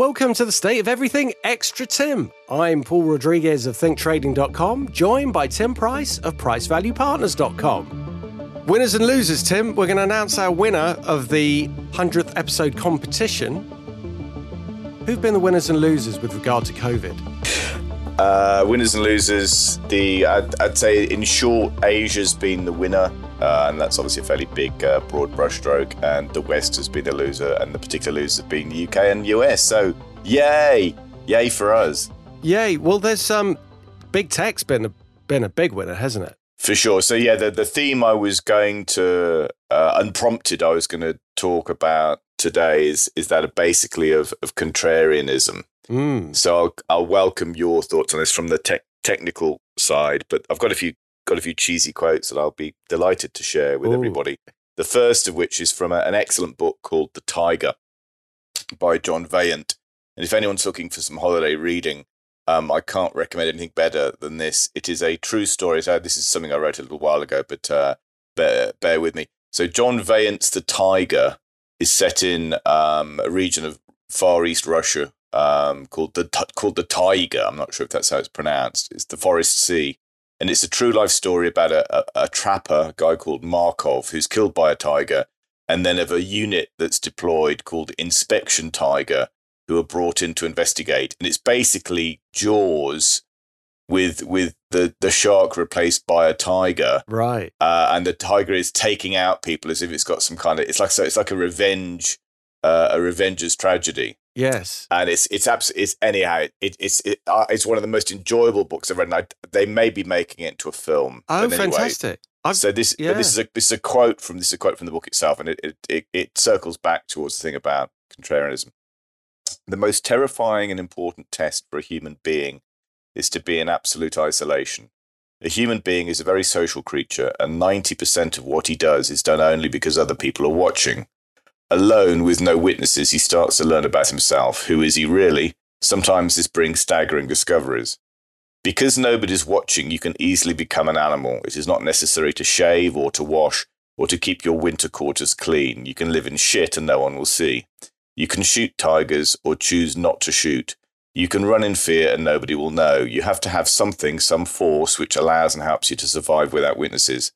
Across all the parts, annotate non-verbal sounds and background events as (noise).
Welcome to the State of Everything Extra Tim. I'm Paul Rodriguez of ThinkTrading.com, joined by Tim Price of PriceValuePartners.com. Winners and losers, Tim. We're going to announce our winner of the 100th episode competition. Who've been the winners and losers with regard to COVID? Uh, winners and losers. The I'd, I'd, say, in short, Asia's been the winner, uh, and that's obviously a fairly big, uh, broad brushstroke. And the West has been the loser, and the particular losers have been the UK and US. So, yay, yay for us! Yay! Well, there's some um, big tech's been a, been a big winner, hasn't it? For sure. So yeah, the the theme I was going to uh, unprompted, I was going to talk about today is is that basically of of contrarianism. Mm. So I'll I'll welcome your thoughts on this from the te- technical side, but I've got a few got a few cheesy quotes that I'll be delighted to share with Ooh. everybody. The first of which is from a, an excellent book called The Tiger by John Vaillant. And if anyone's looking for some holiday reading, um, I can't recommend anything better than this. It is a true story. So this is something I wrote a little while ago, but uh, bear, bear with me. So John Vaillant's The Tiger is set in um, a region of Far East Russia um, called the called the Taiga. I'm not sure if that's how it's pronounced. It's the Forest Sea, and it's a true life story about a, a, a trapper, a guy called Markov, who's killed by a tiger, and then of a unit that's deployed called Inspection Tiger, who are brought in to investigate. And it's basically Jaws with with the, the shark replaced by a tiger, right? Uh, and the tiger is taking out people as if it's got some kind of it's like so it's like a revenge, uh, a revenger's tragedy. Yes, and it's it's absolutely it's anyhow it, it's it, uh, it's one of the most enjoyable books I've read. And I, they may be making it into a film. Oh, anyway, fantastic! I've, so this yeah. this is a this is a quote from this is a quote from the book itself, and it, it it, it circles back towards the thing about contrarianism. The most terrifying and important test for a human being is to be in absolute isolation. A human being is a very social creature, and 90% of what he does is done only because other people are watching. Alone with no witnesses, he starts to learn about himself. Who is he really? Sometimes this brings staggering discoveries. Because nobody's watching, you can easily become an animal. It is not necessary to shave or to wash or to keep your winter quarters clean. You can live in shit and no one will see. You can shoot tigers or choose not to shoot. You can run in fear and nobody will know. You have to have something, some force, which allows and helps you to survive without witnesses.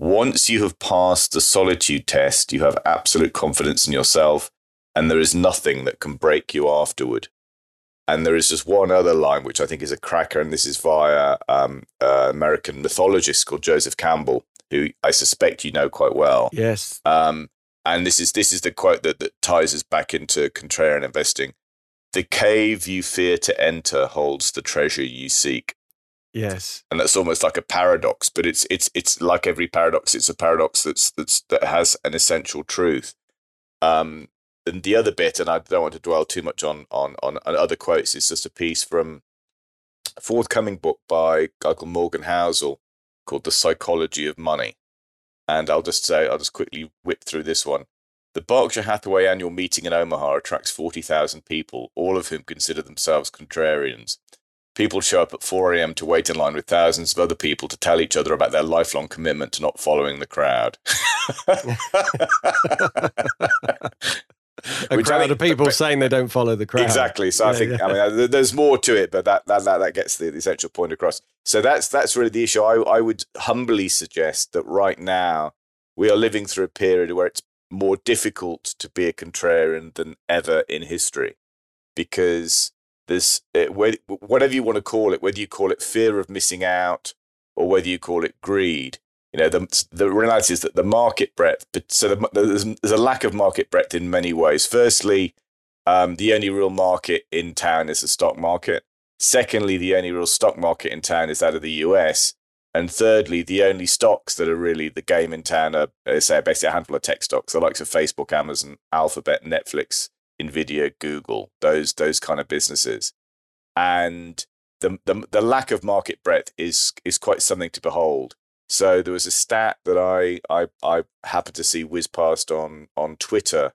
Once you have passed the solitude test, you have absolute confidence in yourself, and there is nothing that can break you afterward. And there is just one other line which I think is a cracker, and this is via um, uh, American mythologist called Joseph Campbell, who I suspect you know quite well. Yes. Um, and this is this is the quote that, that ties us back into contrarian investing. The cave you fear to enter holds the treasure you seek. Yes, and that's almost like a paradox, but it's it's it's like every paradox. It's a paradox that's that's that has an essential truth. Um, and the other bit, and I don't want to dwell too much on on on, on other quotes. It's just a piece from a forthcoming book by guy Morgan Housel called "The Psychology of Money." And I'll just say, I'll just quickly whip through this one. The Berkshire Hathaway annual meeting in Omaha attracts 40,000 people, all of whom consider themselves contrarians. People show up at 4 a.m. to wait in line with thousands of other people to tell each other about their lifelong commitment to not following the crowd. (laughs) a Which crowd think, of people but, saying they don't follow the crowd. Exactly. So yeah, I think yeah. I mean uh, there's more to it, but that that that, that gets the, the essential point across. So that's that's really the issue. I I would humbly suggest that right now we are living through a period where it's more difficult to be a contrarian than ever in history, because there's whatever you want to call it, whether you call it fear of missing out or whether you call it greed, you know, the the reality is that the market breadth. So the, there's, there's a lack of market breadth in many ways. Firstly, um, the only real market in town is the stock market. Secondly, the only real stock market in town is that of the US. And thirdly, the only stocks that are really the game in town are, uh, say, basically a handful of tech stocks, the likes of Facebook, Amazon, Alphabet, Netflix, Nvidia, Google, those those kind of businesses. And the, the the lack of market breadth is is quite something to behold. So there was a stat that I I, I happened to see whiz past on on Twitter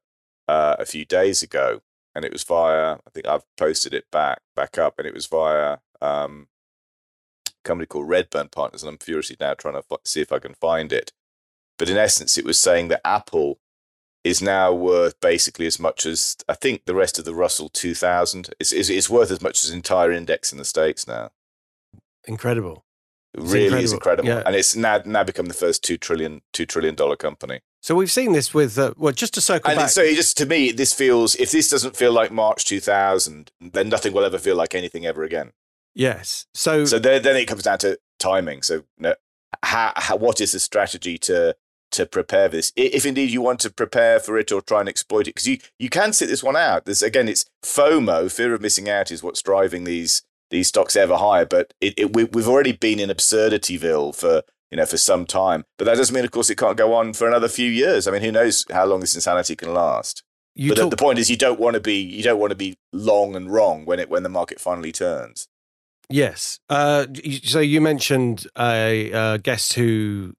uh, a few days ago, and it was via I think I've posted it back back up, and it was via um, a company called Redburn Partners, and I'm furiously now trying to f- see if I can find it. But in essence, it was saying that Apple is now worth basically as much as I think the rest of the Russell 2000. It's, it's, it's worth as much as the entire index in the States now. Incredible. It really is incredible. incredible. Yeah. And it's now, now become the first $2 trillion, $2 trillion company. So we've seen this with, uh, well, just to circle And back. so just to me, this feels, if this doesn't feel like March 2000, then nothing will ever feel like anything ever again. yes. So, So then, then it comes down to timing. So, you know, how, how, what is the strategy to to prepare for this? If indeed you want to prepare for it or try and exploit it, because you you can sit this one out. There's again, it's FOMO, fear of missing out, is what's driving these these stocks ever higher. But it, it, we, we've already been in absurdityville for you know for some time. But that doesn't mean, of course, it can't go on for another few years. I mean, who knows how long this insanity can last? you but the, talk, the point is, you don't want to be you don't want to be long and wrong when it when the market finally turns. yes. Uh, so you mentioned a, uh guest who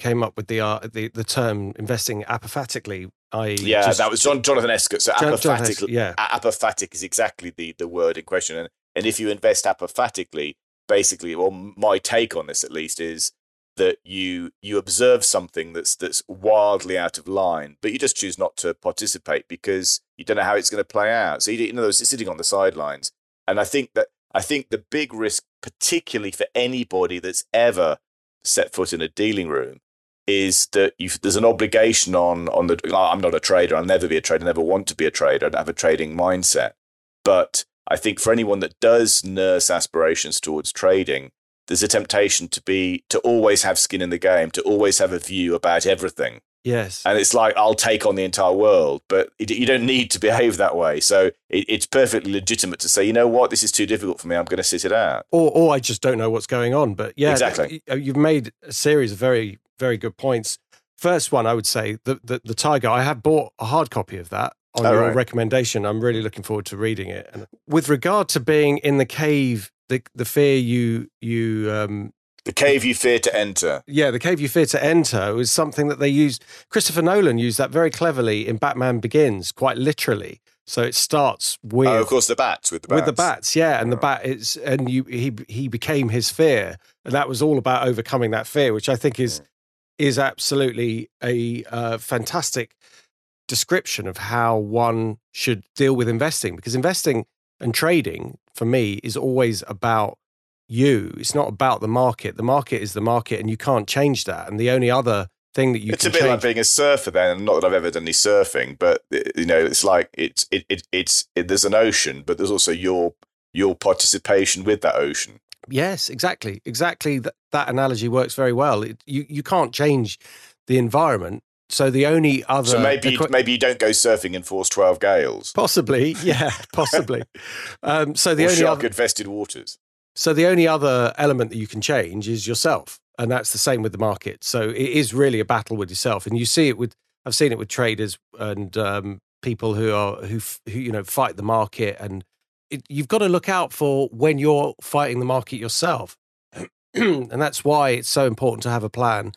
came up with the, uh, the, the term investing apophatically. I Yeah, that was John, Jonathan Escott. So John- John apophatic, Hess, yeah. apophatic is exactly the, the word in question. And, and if you invest apophatically, basically, well, my take on this at least is that you you observe something that's that's wildly out of line, but you just choose not to participate because you don't know how it's going to play out. So you, you know, it's sitting on the sidelines. And I think that I think the big risk, particularly for anybody that's ever set foot in a dealing room, is that there's an obligation on on the. I'm not a trader. I'll never be a trader. I never want to be a trader. I don't have a trading mindset. But I think for anyone that does nurse aspirations towards trading, there's a temptation to be to always have skin in the game, to always have a view about everything. Yes. And it's like I'll take on the entire world, but it, you don't need to behave that way. So it, it's perfectly legitimate to say, you know what, this is too difficult for me. I'm going to sit it out. or, or I just don't know what's going on. But yeah, Exactly. Uh, you've made a series of very, very good points. First one, I would say the, the, the Tiger. I have bought a hard copy of that on Oh, your right. recommendation. I'm really looking forward to reading it. And with regard to being in the cave, the the fear you you um The cave you fear to enter. yeah, the cave you fear to enter was something that they used. Christopher Nolan used that very cleverly in Batman Begins, quite literally. So it starts with Oh, of course, the bats with the bats. with the bats, yeah, and the Oh. bat is, and you he he became his fear, and that was all about overcoming that fear, which I think is is absolutely a uh, fantastic description of how one should deal with investing, because investing and trading for me is always about you. It's not about the market. The market is the market, and you can't change that. And the only other thing that you it's a bit change, like being a surfer then not that i've ever done any surfing but uh, you know it's like it's it, it it's it, there's an ocean but there's also your your participation with that ocean Yes, exactly, exactly. That that analogy works very well. It, you you can't change the environment, so the only other so maybe equi- maybe you don't go surfing in force 12 gales possibly, (laughs) yeah, possibly. um, so the or only shark other, infested waters so the only other element that you can change is yourself, and that's the same with the market. So it is really a battle with yourself, and you see it with I've seen it with traders and um, people who are who who you know fight the market, and it, you've got to look out for when you're fighting the market yourself, (clears throat) and that's why it's so important to have a plan.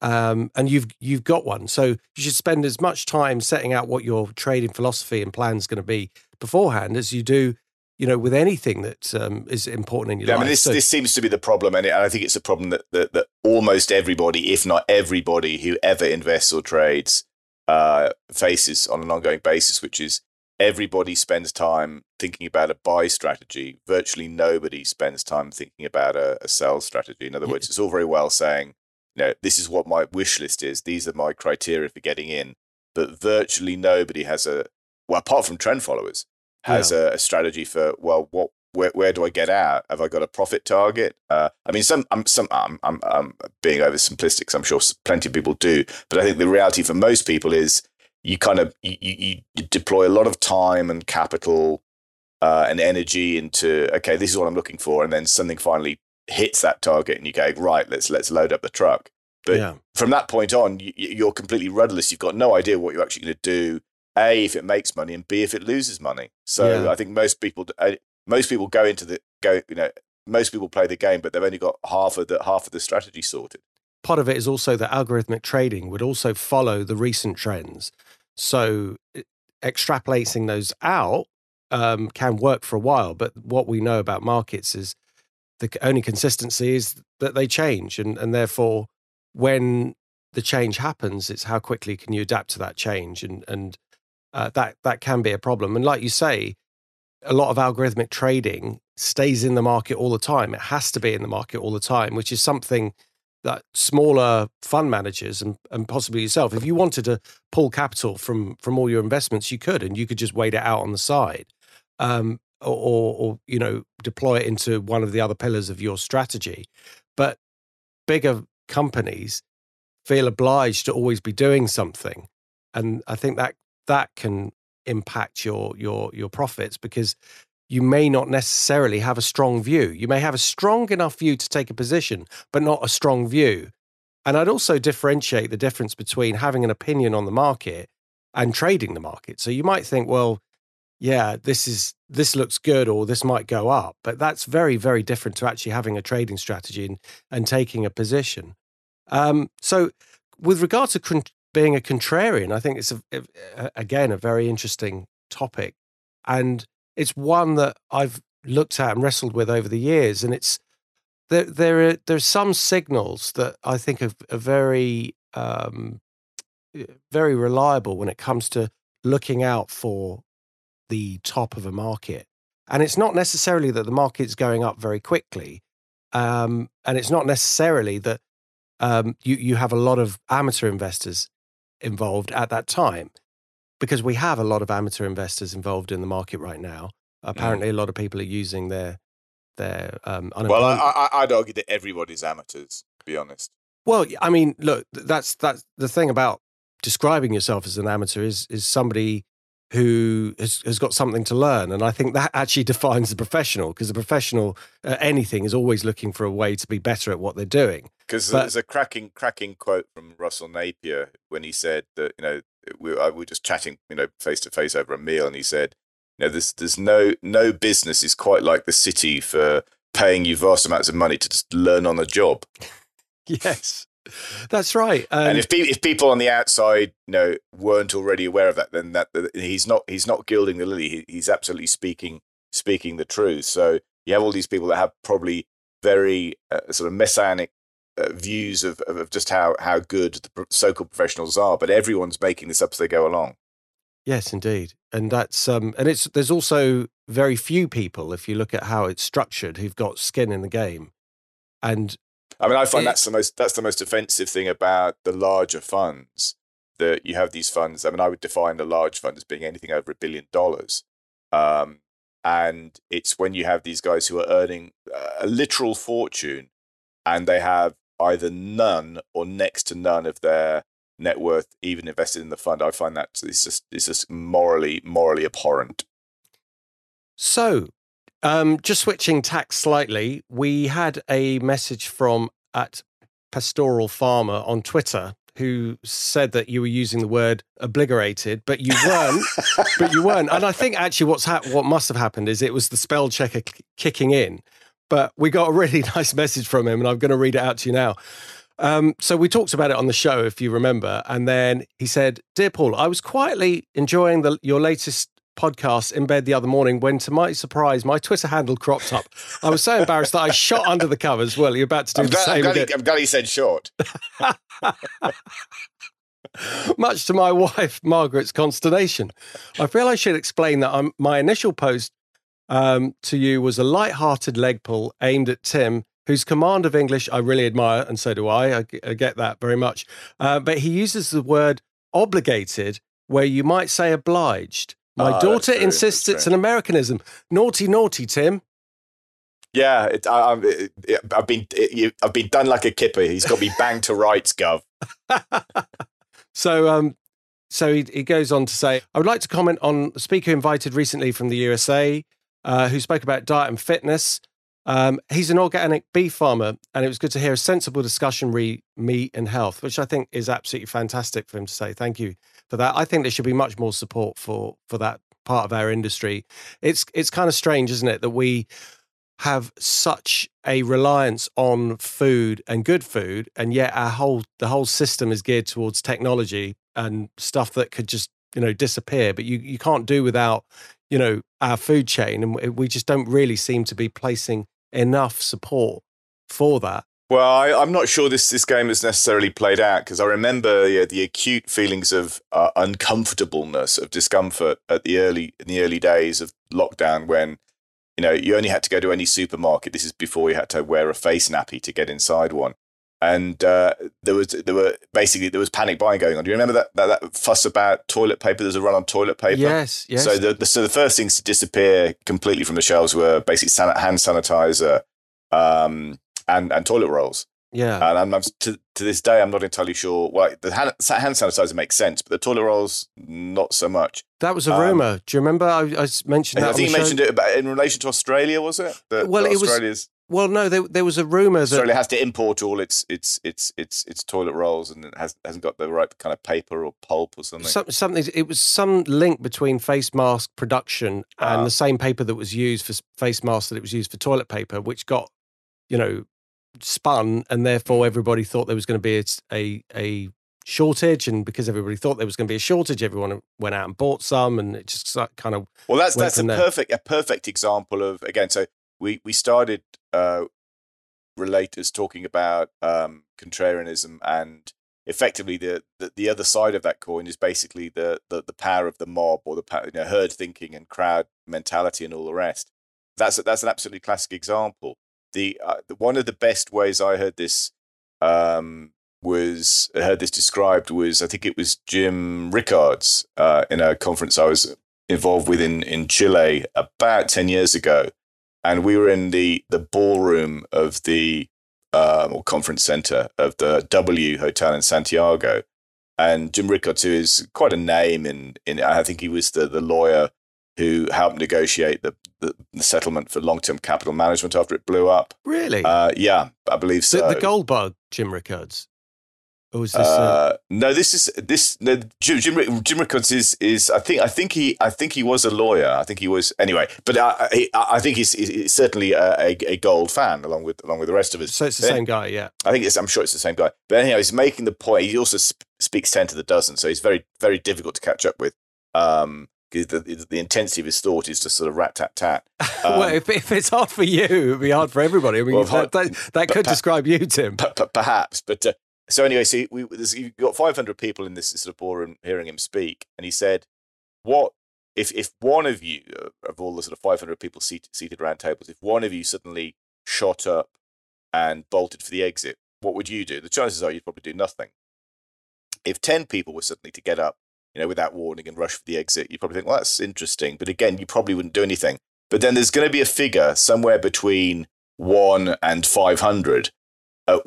Um, and you've you've got one, so you should spend as much time setting out what your trading philosophy and plan is going to be beforehand as you do, you know, with anything that um, is important in your yeah, I life. mean, this, So- this seems to be the problem, and, it, and I think it's a problem that, that, that almost everybody, if not everybody, who ever invests or trades uh, faces on an ongoing basis, which is everybody spends time thinking about a buy strategy. Virtually nobody spends time thinking about a, a sell strategy. In other Yeah. words, it's all very well saying, you know, this is what my wish list is. These are my criteria for getting in. But virtually nobody has a, well, apart from trend followers, has a, a strategy for, well, what where, where do I get out? Have I got a profit target? Uh, I mean, some I'm some I'm, I'm I'm being oversimplistic. So I'm sure plenty of people do, but I think the reality for most people is you kind of you, you, you deploy a lot of time and capital uh, and energy into okay, this is what I'm looking for, and then something finally hits that target, and you go right, let's let's load up the truck. But yeah. from that point on, you, you're completely rudderless. You've got no idea what you're actually going to do. A, if it makes money, and B, if it loses money. So Yeah. I think most people, uh, most people go into the go. You know, most people play the game, but they've only got half of the half of the strategy sorted. part of it is also that algorithmic trading would also follow the recent trends. So extrapolating those out um, can work for a while, but what we know about markets is the only consistency is that they change, and and therefore when the change happens, it's how quickly can you adapt to that change, and and uh, that that can be a problem. And like you say, a lot of algorithmic trading stays in the market all the time. It has to be in the market all the time, which is something that smaller fund managers and, and possibly yourself, if you wanted to pull capital from from all your investments, you could, and you could just wait it out on the side, um, or, or you know deploy it into one of the other pillars of your strategy. But bigger companies feel obliged to always be doing something, and I think that that can impact your your your profits because you may not necessarily have a strong view. You may have a strong enough view to take a position, but not a strong view. And I'd also differentiate the difference between having an opinion on the market and trading the market. So you might think, well, yeah, this is this looks good or this might go up, but that's very very different to actually having a trading strategy and, and taking a position. Um, so with regard to con- being a contrarian, I think it's a, a, again a very interesting topic, and it's one that I've looked at and wrestled with over the years, and it's there. There are there's some signals that I think are, are very um, eh, very reliable when it comes to looking out for the top of a market, and it's not necessarily that the market's going up very quickly, um, and it's not necessarily that um, you you have a lot of amateur investors involved at that time because we have a lot of amateur investors involved in the market right now. Mm. Apparently, mm. a lot of people are using their their um, well. I, I, would argue that everybody's amateurs. To be honest. Well, I mean, look, that's that's the thing about describing yourself as an amateur is is somebody who has, has got something to learn. And I think that actually (laughs) defines the professional because the professional, uh, anything, is always looking for a way to be better at what they're doing. Because there's a cracking, cracking quote from Russell Napier when he said that, you know, we, we were just chatting, you know, face to face over a meal, and he said, you know, there's there's no no business is quite like the city for paying you vast amounts of money to just learn on the job. (laughs) yes. That's right. Um, and if pe- if people on the outside, you know, weren't already aware of that, then that, that he's not he's not gilding the lily. He, he's absolutely speaking speaking the truth. So you have all these people that have probably very uh, sort of messianic uh, views of, of, of just how how good the so-called professionals are, but everyone's making this up as they go along. Yes, indeed, and that's um, and it's there's also very few people if you look at how it's structured who've got skin in the game, and I mean, I find it, that's the most that's the most offensive thing about the larger funds that you have these funds. I mean, I would define a large fund as being anything over a billion dollars, um, and it's when you have these guys who are earning a literal fortune, and they have either none or next to none of their net worth even invested in the fund. I find that it's just it's just morally morally abhorrent. So um, just switching tack slightly, we had a message from at Pastoral Farmer on Twitter who said that you were using the word obligated, but you weren't. but you weren't. And I think actually what's ha- what must have happened is it was the spell checker kicking in. But we got a really (laughs) nice message from him, and I'm going to read it out to you now. Um, so we talked about it on the show, if you remember, and then he said, "Dear Paul, I was quietly enjoying the, your latest podcast in bed the other morning when, to my surprise, my Twitter handle cropped up. I was so embarrassed that I shot under the covers. Well, you're about to do I'm the glad, same I'm glad, again. He, I'm glad he said short. (laughs) Much to my (laughs) wife Margaret's consternation, I feel I should explain that I'm, my initial post um, to you was a light-hearted leg pull aimed at Tim, whose command of English I really admire, and so do I. I, I get that very much. Uh, but he uses the word obligated, where you might say obliged. My oh, daughter insists it's an Americanism. Naughty, naughty, Tim. Yeah, it, I, have been it, I've been done like a kipper. He's got me banged to rights, Gov. (laughs) so, um, so he, he goes on to say, I would like to comment on the speaker invited recently from the USA, uh, who spoke about diet and fitness. Um, he's an organic beef farmer, and it was good to hear a sensible discussion re meat and health, which I think is absolutely fantastic for him to say. Thank you for that. I think there should be much more support for for that part of our industry. It's it's kind of strange, isn't it, that we have such a reliance on food and good food, and yet our whole the whole system is geared towards technology and stuff that could just you know disappear. But you you can't do without you know our food chain, and we just don't really seem to be placing enough support for that. Well, I, am not sure this this game has necessarily played out because I remember yeah, the acute feelings of uh, uncomfortableness, of discomfort at the early in the early days of lockdown when you know you only had to go to any supermarket. This is before you had to wear a face nappy to get inside one, and uh, there was there were basically there was panic buying going on. Do you remember that, that, that fuss about toilet paper? There's a run on toilet paper. Yes, yes. So the, the so the first things to disappear completely from the shelves were basically san- hand sanitizer. Um, and, and toilet rolls. Yeah. And I'm, I'm, to, to this day, I'm not entirely sure. Well, the hand, hand sanitizer makes sense, but the toilet rolls, not so much. That was a um, rumor. Do you remember I, I mentioned that? I think you mentioned it about, in relation to Australia, was it? That, well, that it was. Well, no, there, there was a rumor that Australia has to import all its its its its its toilet rolls, and it has hasn't got the right kind of paper or pulp or something. Some, something. It was some link between face mask production and uh, the same paper that was used for face masks that it was used for toilet paper, which got you know spun, and therefore everybody thought there was going to be a, a, a shortage, and because everybody thought there was going to be a shortage, everyone went out and bought some, and it just kind of well, that's that's a there. perfect a perfect example of again. So we we started uh, relators talking about um, contrarianism and effectively the, the, the other side of that coin is basically the the, the power of the mob or the you know, herd thinking and crowd mentality and all the rest. That's that's an absolutely classic example the, uh, the one of the best ways I heard this um, was heard this described was I think it was Jim Rickards uh, in a conference I was involved with in in Chile about ten years ago, and we were in the the ballroom of the um, or conference center of the W Hotel in Santiago, and Jim Rickards, who is quite a name in in I think he was the the lawyer who helped negotiate the, the, the settlement for long term capital management after it blew up. Really? Uh, yeah, I believe so. The, the gold bug, Jim Rickards. Or was this? Uh, uh... no, this is this. No, Jim, Jim, is is. I think I think he I think he was a lawyer. I think he was anyway. But I I, I think he's, he's certainly a, a, a, gold fan along with along with the rest of us. So it's the same guy, yeah. I think it's. I'm sure it's the same guy. But anyhow, he's making the point. He also sp- speaks ten to the dozen, so he's very very difficult to catch up with. Um, because the, the intensity of his thought is just sort of rat tat tat. (laughs) Um, well, if, if it's hard for you, it'd be hard for everybody. I mean, well, that, that, that could describe you, Tim. perhaps, but uh, so anyway, so we you've got 500 people in this sort of ballroom hearing him speak, and he said, "What if if one of you uh, of all the sort of 500 people seated, seated around tables, if one of you suddenly shot up and bolted for the exit, what would you do? The chances are you'd probably do nothing. If 10 people were suddenly to get up you know, without warning and rush for the exit, you'd probably think, well, that's interesting. But again, you probably wouldn't do anything. But then there's going to be a figure somewhere between one and 500 at,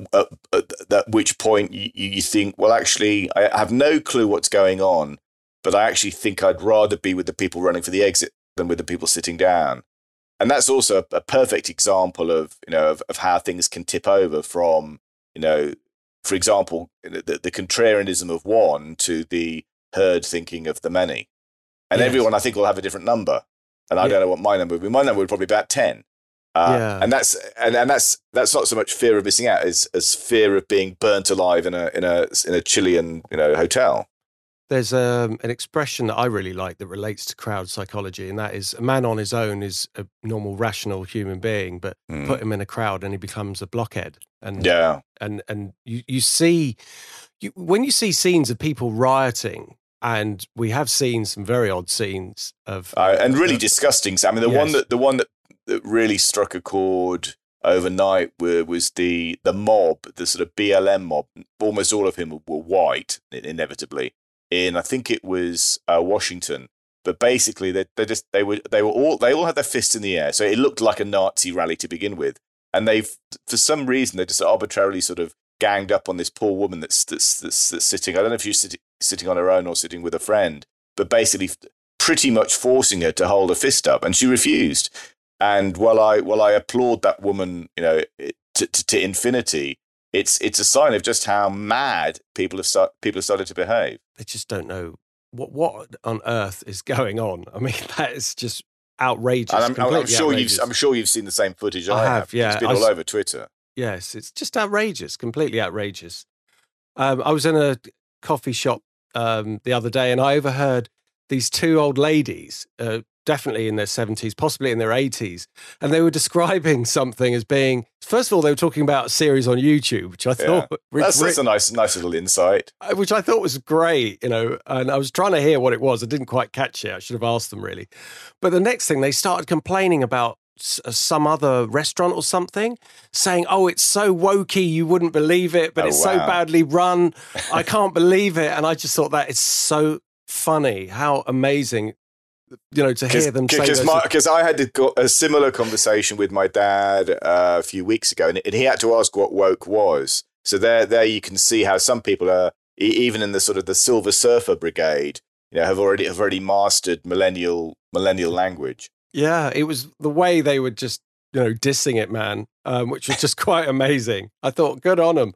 at, at, which point you, you think, well, actually, I have no clue what's going on, but I actually think I'd rather be with the people running for the exit than with the people sitting down. And that's also a, perfect example of, you know, of, of how things can tip over from, you know, for example, the, the contrarianism of one to the herd thinking of the many. And yes. everyone, I think, will have a different number. And I yeah. don't know what my number would be. My number would probably be about 10. Uh, yeah. and that's and, and that's that's not so much fear of missing out as as fear of being burnt alive in a in a in a Chilean you know hotel. There's um, an expression that I really like that relates to crowd psychology, and that is a man on his own is a normal, rational human being, but mm. put him in a crowd and he becomes a blockhead. And yeah, and and you you see, you, when you see scenes of people rioting and we have seen some very odd scenes of uh, and really uh, disgusting. I mean, the yes. one that the one that, that really struck a chord overnight were, was the the mob, the sort of BLM mob. Almost all of them were white, inevitably. In I think it was uh, Washington, but basically they they just they were they were all they all had their fists in the air, so it looked like a Nazi rally to begin with. And they've for some reason they just arbitrarily sort of ganged up on this poor woman that's that's, that's, that's sitting. I don't know if she's sitting, sitting on her own or sitting with a friend, but basically pretty much forcing her to hold a fist up, and she refused. And while I while I applaud that woman, you know, to, to, to infinity, it's it's a sign of just how mad people have start, people have started to behave. They just don't know what what on earth is going on. I mean, (laughs) that is just outrageous. And I'm, I'm sure outrageous. you've I'm sure you've seen the same footage I, I have, have. Yeah, it's been I all over Twitter. Yes, it's just outrageous, completely outrageous. Um, I was in a coffee shop um, the other day and I overheard these two old ladies uh, definitely in their 70s, possibly in their 80s. And they were describing something as being, first of all, they were talking about a series on YouTube, which I thought yeah. that's, that's, a nice, nice little insight. Uh, which I thought was great, you know. And I was trying to hear what it was. I didn't quite catch it. I should have asked them really. But the next thing, they started complaining about uh, some other restaurant or something saying, Oh, it's so wokey, you wouldn't believe it, but oh, it's wow. so badly run. I (laughs) can't believe it. And I just thought that is so funny. How amazing you know, to hear them say because I had a similar conversation with my dad uh, a few weeks ago, and, and he had to ask what woke was. So there, there you can see how some people are, even in the sort of the Silver Surfer Brigade, you know, have already have already mastered millennial millennial language. Yeah, it was the way they were just you know dissing it, man, um, which was just (laughs) quite amazing. I thought, good on them,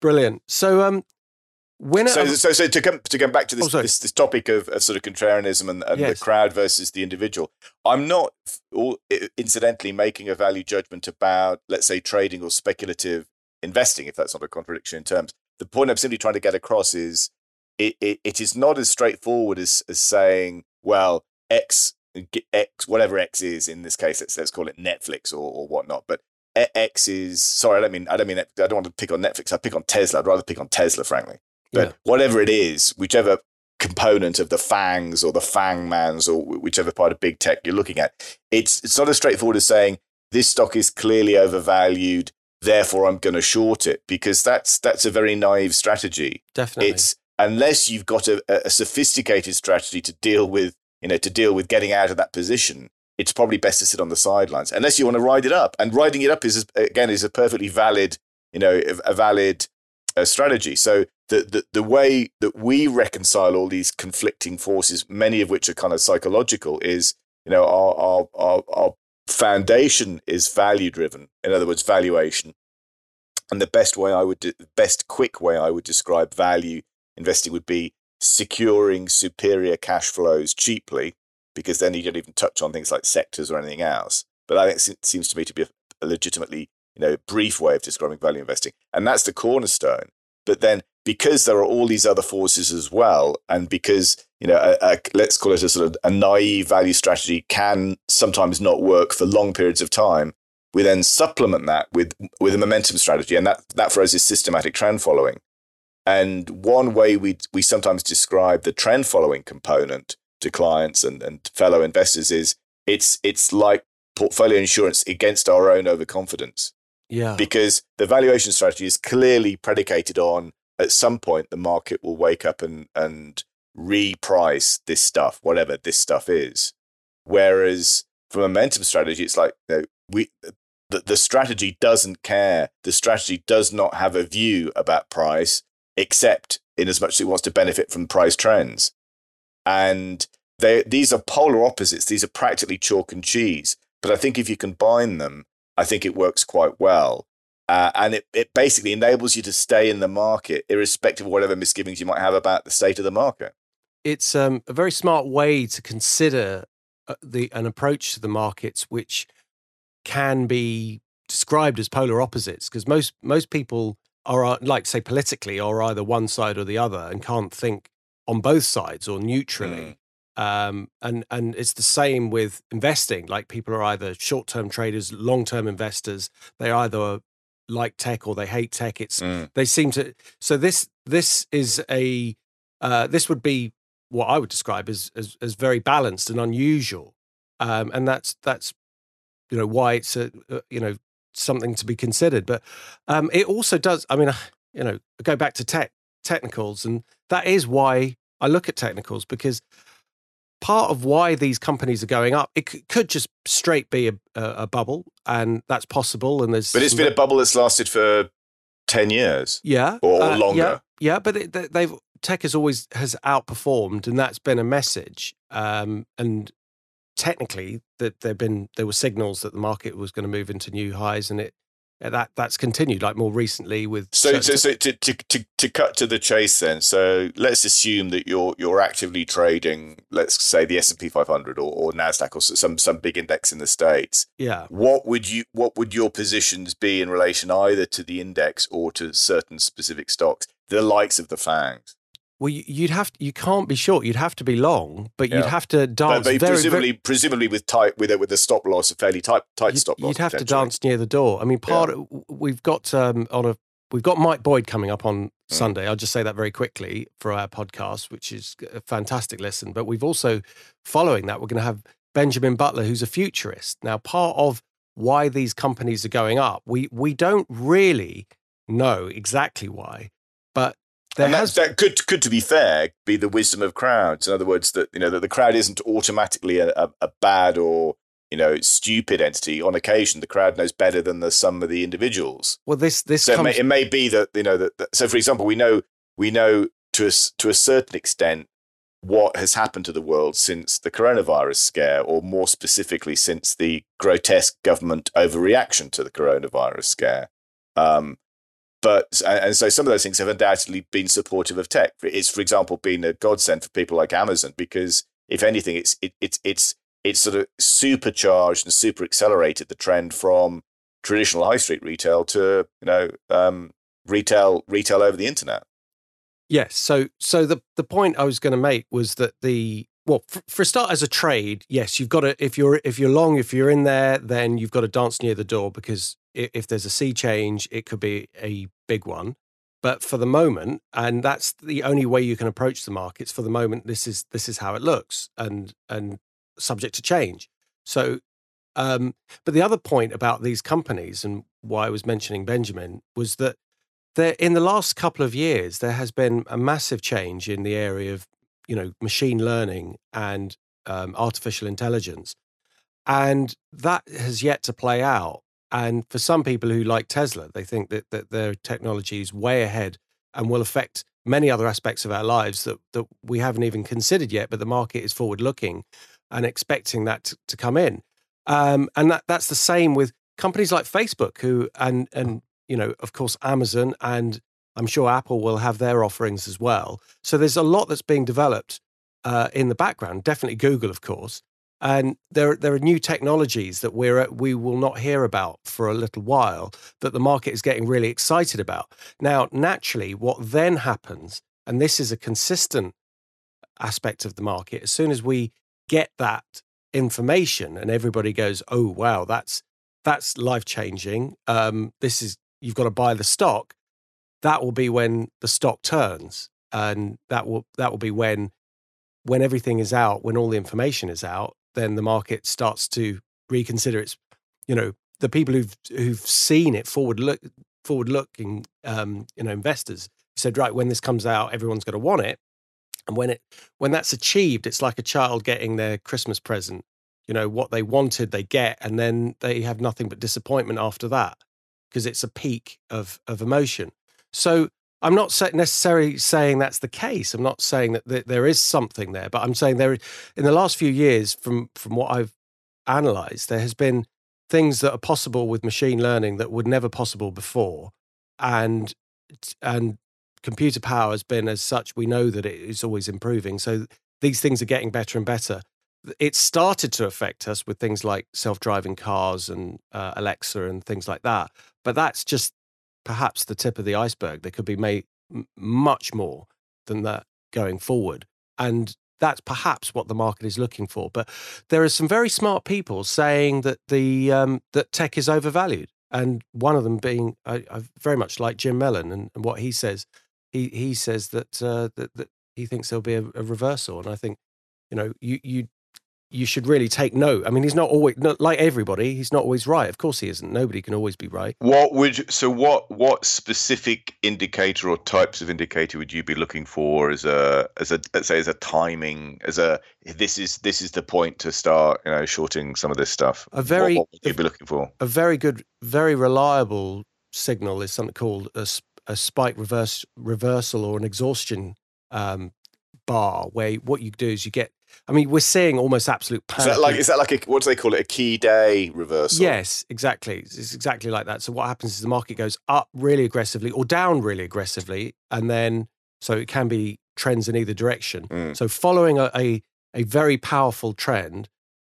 brilliant. So, um, when so, um, so, so to come to come back to this oh, this, this, topic of, of, sort of contrarianism and, and yes. the crowd versus the individual, I'm not all, incidentally making a value judgment about let's say trading or speculative investing, if that's not a contradiction in terms. The point I'm simply trying to get across is it, it, it is not as straightforward as, as saying, well, X X whatever X is in this case, let's let's call it Netflix or, or whatnot, but X is sorry, I don't mean I don't mean I don't want to pick on Netflix. I pick on Tesla. I'd rather pick on Tesla, frankly. But yeah. whatever it is, whichever component of the fangs or the fangmans or whichever part of big tech you're looking at, it's it's not as straightforward as saying this stock is clearly overvalued, therefore I'm going to short it because that's that's a very naive strategy. Definitely, it's unless you've got a, a sophisticated strategy to deal with you know to deal with getting out of that position. It's probably best to sit on the sidelines unless you want to ride it up. And riding it up is again is a perfectly valid, you know, a valid strategy. So the, the, the way that we reconcile all these conflicting forces, many of which are kind of psychological, is you know our our our, our foundation is value driven. In other words, valuation. And the best way I would, the best quick way I would describe value investing would be securing superior cash flows cheaply, because then you don't even touch on things like sectors or anything else. But I think it seems to me to be a legitimately, you know, brief way of describing value investing, and that's the cornerstone. But then because there are all these other forces as well, and because you know, a, a, let's call it a sort of a naive value strategy can sometimes not work for long periods of time. We then supplement that with with a momentum strategy, and that that for us is systematic trend following. And one way we we sometimes describe the trend following component to clients and, and fellow investors is it's it's like portfolio insurance against our own overconfidence. Yeah. Because the valuation strategy is clearly predicated on at some point the market will wake up and and reprice this stuff, whatever this stuff is. Whereas for momentum strategy, it's like you know, we the, the strategy doesn't care. The strategy does not have a view about price, except in as much as it wants to benefit from price trends. And they, these are polar opposites. These are practically chalk and cheese. But I think if you combine them, I think it works quite well. Uh, and it, it basically enables you to stay in the market, irrespective of whatever misgivings you might have about the state of the market. It's um, a very smart way to consider uh, the an approach to the markets which can be described as polar opposites because most most people are uh, like say politically are either one side or the other and can't think on both sides or neutrally. Mm. Um, and and it's the same with investing. Like people are either short term traders, long term investors. They either like tech or they hate tech. It's mm. they seem to. So this this is a uh, this would be what I would describe as as, as very balanced and unusual. Um, and that's that's you know why it's a, uh, you know something to be considered. But um, it also does. I mean, (sighs) you know, go back to tech technicals, and that is why I look at technicals because part of why these companies are going up. It c- could just straight be a, a, a, bubble, and that's possible. And there's but it's been a bubble that's lasted for ten years, yeah, or uh, longer. Yeah, yeah but it, they've tech has always has outperformed, and that's been a message. Um, and technically, that there've been there were signals that the market was going to move into new highs, and it that that's continued like more recently with so so, so to, to, to, to cut to the chase then so let's assume that you're you're actively trading let's say the S&P 500 or, or Nasdaq or some some big index in the states. Yeah. What would you what would your positions be in relation either to the index or to certain specific stocks the likes of the fangs Well, you- you'd have you can't be short. You'd have to be long, but you'd have to dance but very, presumably, very. presumably with tight with a, with a stop loss, a fairly tight tight You'd, stop loss. you'd have to dance near the door. I mean, part of, we've got um, on a we've got Mike Boyd coming up on Hmm. Sunday. I'll just say that very quickly for our podcast, which is a fantastic listen. But we've also following that, we're going to have Benjamin Butler, who's a futurist. Now, part of why these companies are going up, we we don't really know exactly why, but there and that, has that could could to be fair be the wisdom of crowds. In other words, that you know that the crowd isn't automatically a, a, a bad or you know stupid entity. On occasion, the crowd knows better than the sum of the individuals. well this this So it may, it may be that you know that, that- So, for example, we know we know to a, to a certain extent what has happened to the world since the coronavirus scare, or more specifically, since the grotesque government overreaction to the coronavirus scare. Um, but and and so some of those things have undoubtedly been supportive of tech. It's, for example, been a godsend for people like Amazon because, if anything, it's it, it's it's it's sort of supercharged and super accelerated the trend from traditional high street retail to you know um, retail retail over the internet. Yes. So, so the the point I was going to make was that the well, for, for a start, as a trade, yes, you've got to if you're if you're long, if you're in there, then you've got to dance near the door because if, there's a sea change, it could be a big one. But for the moment, and that's the only way you can approach the markets. For the moment, this is this is how it looks, and and subject to change. So, um, but the other point about these companies and why I was mentioning Benjamin was that there in the last couple of years there has been a massive change in the area of you know machine learning and um, artificial intelligence and that has yet to play out and for some people who like tesla they think that, that their technology is way ahead and will affect many other aspects of our lives that, that we haven't even considered yet but the market is forward looking and expecting that to, to come in um, and that, that's the same with companies like facebook who and and you know, of course, Amazon and I'm sure Apple will have their offerings as well. So there's a lot that's being developed uh, in the background. Definitely Google, of course, and there there are new technologies that we're we will not hear about for a little while that the market is getting really excited about. Now, naturally, what then happens, and this is a consistent aspect of the market, as soon as we get that information and everybody goes, "Oh, wow, that's that's life changing. Um, this is you've got to buy the stock. That will be when the stock turns, and that will that will be when when everything is out, when all the information is out, then the market starts to reconsider. Its. You know, the people who've who've seen it forward look forward looking, um, you know, investors said, right, when this comes out, everyone's going to want it, and when it when that's achieved, it's like a child getting their Christmas present. You know what they wanted they get and then they have nothing but disappointment after that because it's a peak of of emotion. So i'm not necessarily saying that's the case. I'm not saying that th- there is something there but i'm saying there in the last few years from from what i've analyzed there has been things that are possible with machine learning that were never possible before. And and computer power has been as such we know that it is always improving. So these things are getting better and better. It started to affect us with things like self-driving cars and uh, Alexa and things like that. But that's just perhaps the tip of the iceberg. There could be made much more than that going forward, and that's perhaps what the market is looking for. But there are some very smart people saying that the um, that tech is overvalued, and one of them being I, I very much like Jim Mellon and, and what he says. He he says that uh, that, that he thinks there'll be a, a reversal, and I think you know you you you should really take note. I mean, he's not always not, like everybody. He's not always right. Of course, he isn't. Nobody can always be right. What would so what what specific indicator or types of indicator would you be looking for as a as a let's say as a timing as a this is this is the point to start you know shorting some of this stuff. A very- what, what would you be looking for? A very good, very reliable signal is something called a, a spike reverse reversal or an exhaustion um, bar, where what you do is you get. I mean, we're seeing almost absolute Is that like is that like a what do they call it? A key day reversal? Yes, exactly. It's it's exactly like that. So what happens is the market goes up really aggressively or down really aggressively, and then so it can be trends in either direction. Mm. So following a, a a very powerful trend,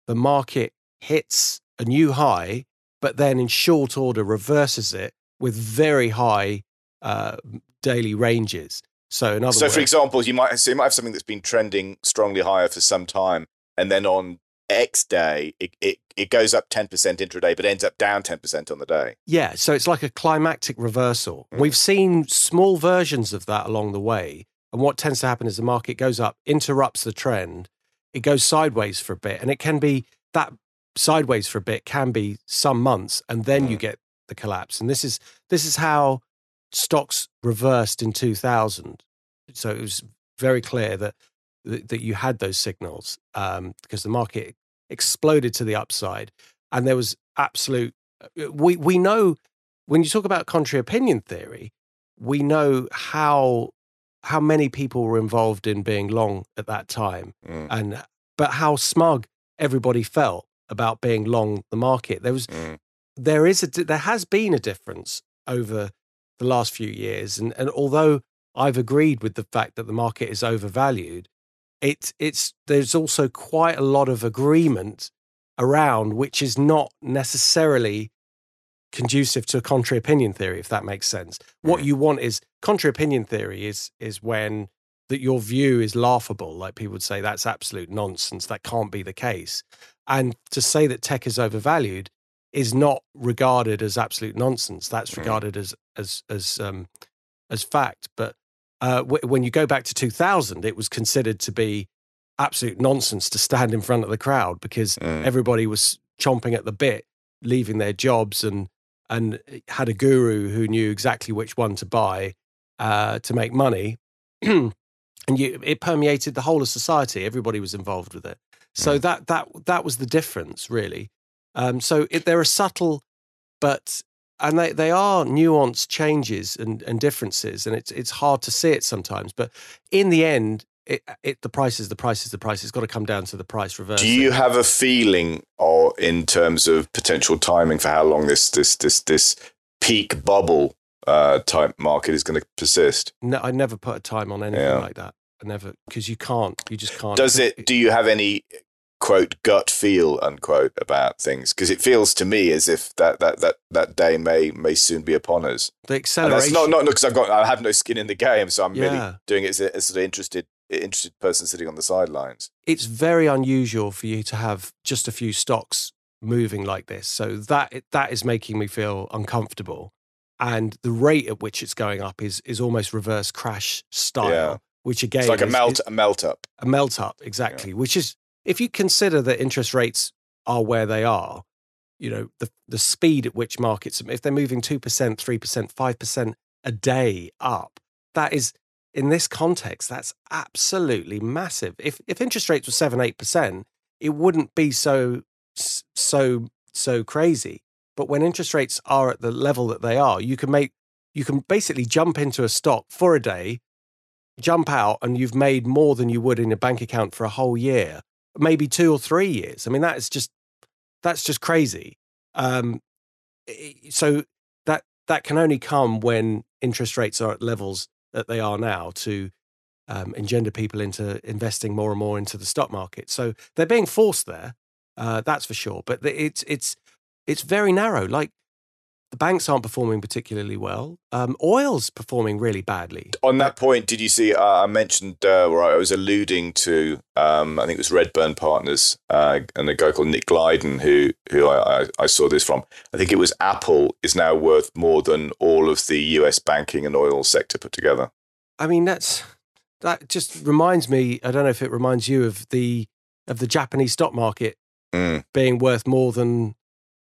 the market hits a new high, but then in short order reverses it with very high uh, daily ranges. So in other So, words, for example, you might so you might have something that's been trending strongly higher for some time, and then on X day it, it, it goes up ten percent intraday, but ends up down ten percent on the day. Yeah, so it's like a climactic reversal. Mm. We've seen small versions of that along the way. And what tends to happen is the market goes up, interrupts the trend, it goes sideways for a bit. And it can be that sideways for a bit can be some months, and then you Mm. get the collapse. And this is this is how stocks reversed in 2000. So it was very clear that that you had those signals um, because the market exploded to the upside, and there was absolute. uh, We we know when you talk about contrary opinion theory, we know how how many people were involved in being long at that time, Mm. and but how smug everybody felt about being long the market. There was Mm. there is a there has been a difference over the last few years and and although I've agreed with the fact that the market is overvalued it's it's there's also quite a lot of agreement around which is not necessarily conducive to a contrary opinion theory if that makes sense. What you want is contrary opinion theory is is when that your view is laughable like people would say that's absolute nonsense that can't be the case. And to say that tech is overvalued is not regarded as absolute nonsense. That's Mm. regarded as as as um, as fact. But uh, w- when you go back to 2000, it was considered to be absolute nonsense to stand in front of the crowd because Mm. everybody was chomping at the bit, leaving their jobs, and and had a guru who knew exactly which one to buy uh, to make money. (clears throat) and you, it permeated the whole of society. Everybody was involved with it. So Mm. that that that was the difference, really. Um, so it, there are subtle, but and they, they are nuanced changes and, and differences, and it's it's hard to see it sometimes. But in the end, it, it the price is the price is the price. It's got to come down to the price reverse. Do you have a feeling, or in terms of potential timing for how long this this this this peak bubble uh, type market is going to persist? No, I never put a time on anything Yeah. like that. I never because you can't. You just can't. Does it? Do you have any quote gut feel unquote about things? Because it feels to me as if that that that that day may may soon be upon us. the And acceleration? that's not not because I've got I have no skin in the game, so I'm Yeah. really doing it as a, as sort of interested interested person sitting on the sidelines. it's very unusual for you to have just a few stocks moving like this. So that that is making me feel uncomfortable. And the rate at which it's going up is is almost reverse crash style, Yeah. which again It's like a is- melt is a melt up. a melt up exactly. Which is if you consider that interest rates are where they are, you know the the speed at which markets if they're moving two percent, three percent, five percent a day up, that is in this context that's absolutely massive. If if interest rates were seven eight percent, it wouldn't be so so so crazy. But when interest rates are at the level that they are, you can make you can basically jump into a stock for a day, jump out, and you've made more than you would in a bank account for a whole year, maybe two or three years. I mean, that is just that's just crazy. Um, so that that can only come when interest rates are at levels that they are now to um, engender people into investing more and more into the stock market. So they're being forced there, uh, that's for sure. But it's it's it's very narrow. Like the banks aren't performing particularly well. Um, oil's performing really badly. On that point, did you see? Uh, I mentioned, uh, or I was alluding to. Um, I think it was Redburn Partners uh, and a guy called Nick Glyden, who who I, I, I saw this from. I think it was Apple is now worth more than all of the U.S. banking and oil sector put together. I mean, that's that just reminds me. I don't know if it reminds you of the of the Japanese stock market Mm. being worth more than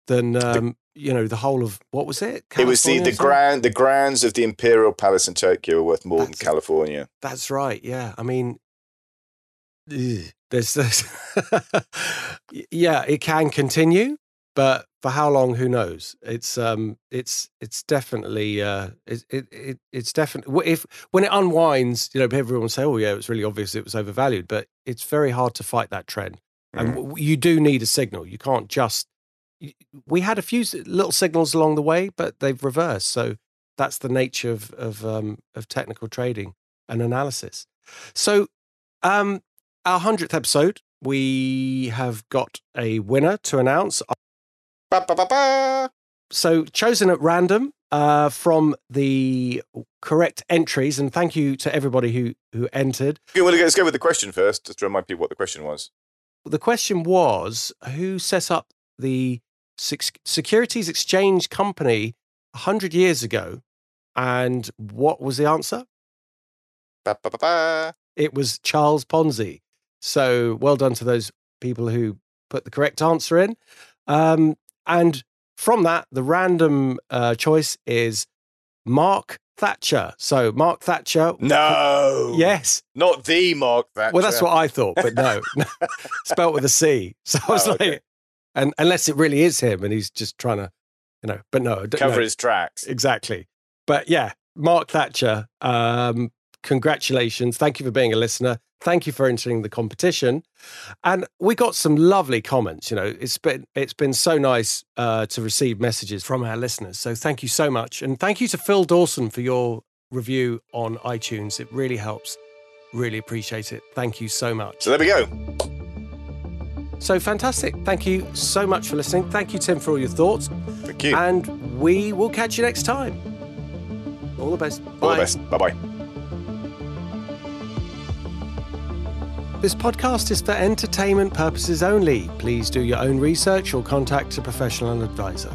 than um, you know the whole of what was it? It was the the ground the grounds of the Imperial Palace in Tokyo were worth more That's- than California. That's right. Yeah. I mean, ugh, there's (laughs) this. yeah, it can continue, but for how long? Who knows? It's um, it's it's definitely uh, it, it, it it's definitely if when it unwinds, you know, everyone will say, oh yeah, it was really obvious it was overvalued, but it's very hard to fight that trend, and Mm. w- you do need a signal. You can't just. We had a few little signals along the way, but they've reversed. So that's the nature of of um, of technical trading and analysis. So, um, our hundredth episode, we have got a winner to announce. Ba, ba, ba. So, chosen at random uh, from the correct entries, and thank you to everybody who who entered. Okay, well, let's go with the question first, just to remind people what the question was. The question was who set up the Securities Exchange Company 100 years ago? And what was the answer? Ba, ba, ba. It was Charles Ponzi. So well done to those people who put the correct answer in. Um, and from that, the random uh, choice is Mark Thatcher. So Mark Thatcher. No. Yes. Not the Mark Thatcher. Well, that's what I thought, but no, (laughs) (laughs) spelt with a C. So I was Oh, like, okay. And unless it really is him, and he's just trying to, you know, but no, Cover no, his tracks. exactly. But yeah, Mark Thatcher. Um, congratulations! Thank you for being a listener. Thank you for entering the competition, and we got some lovely comments. You know, it's been it's been so nice uh, to receive messages from our listeners. So thank you so much, and thank you to Phil Dawson for your review on iTunes. It really helps. Really appreciate it. Thank you so much. So there we go. So fantastic. Thank you so much for listening. Thank you, Tim, for all your thoughts. Thank you. And we will catch you next time. All the best. All the best. Bye bye. This podcast is for entertainment purposes only. Please do your own research or contact a professional advisor.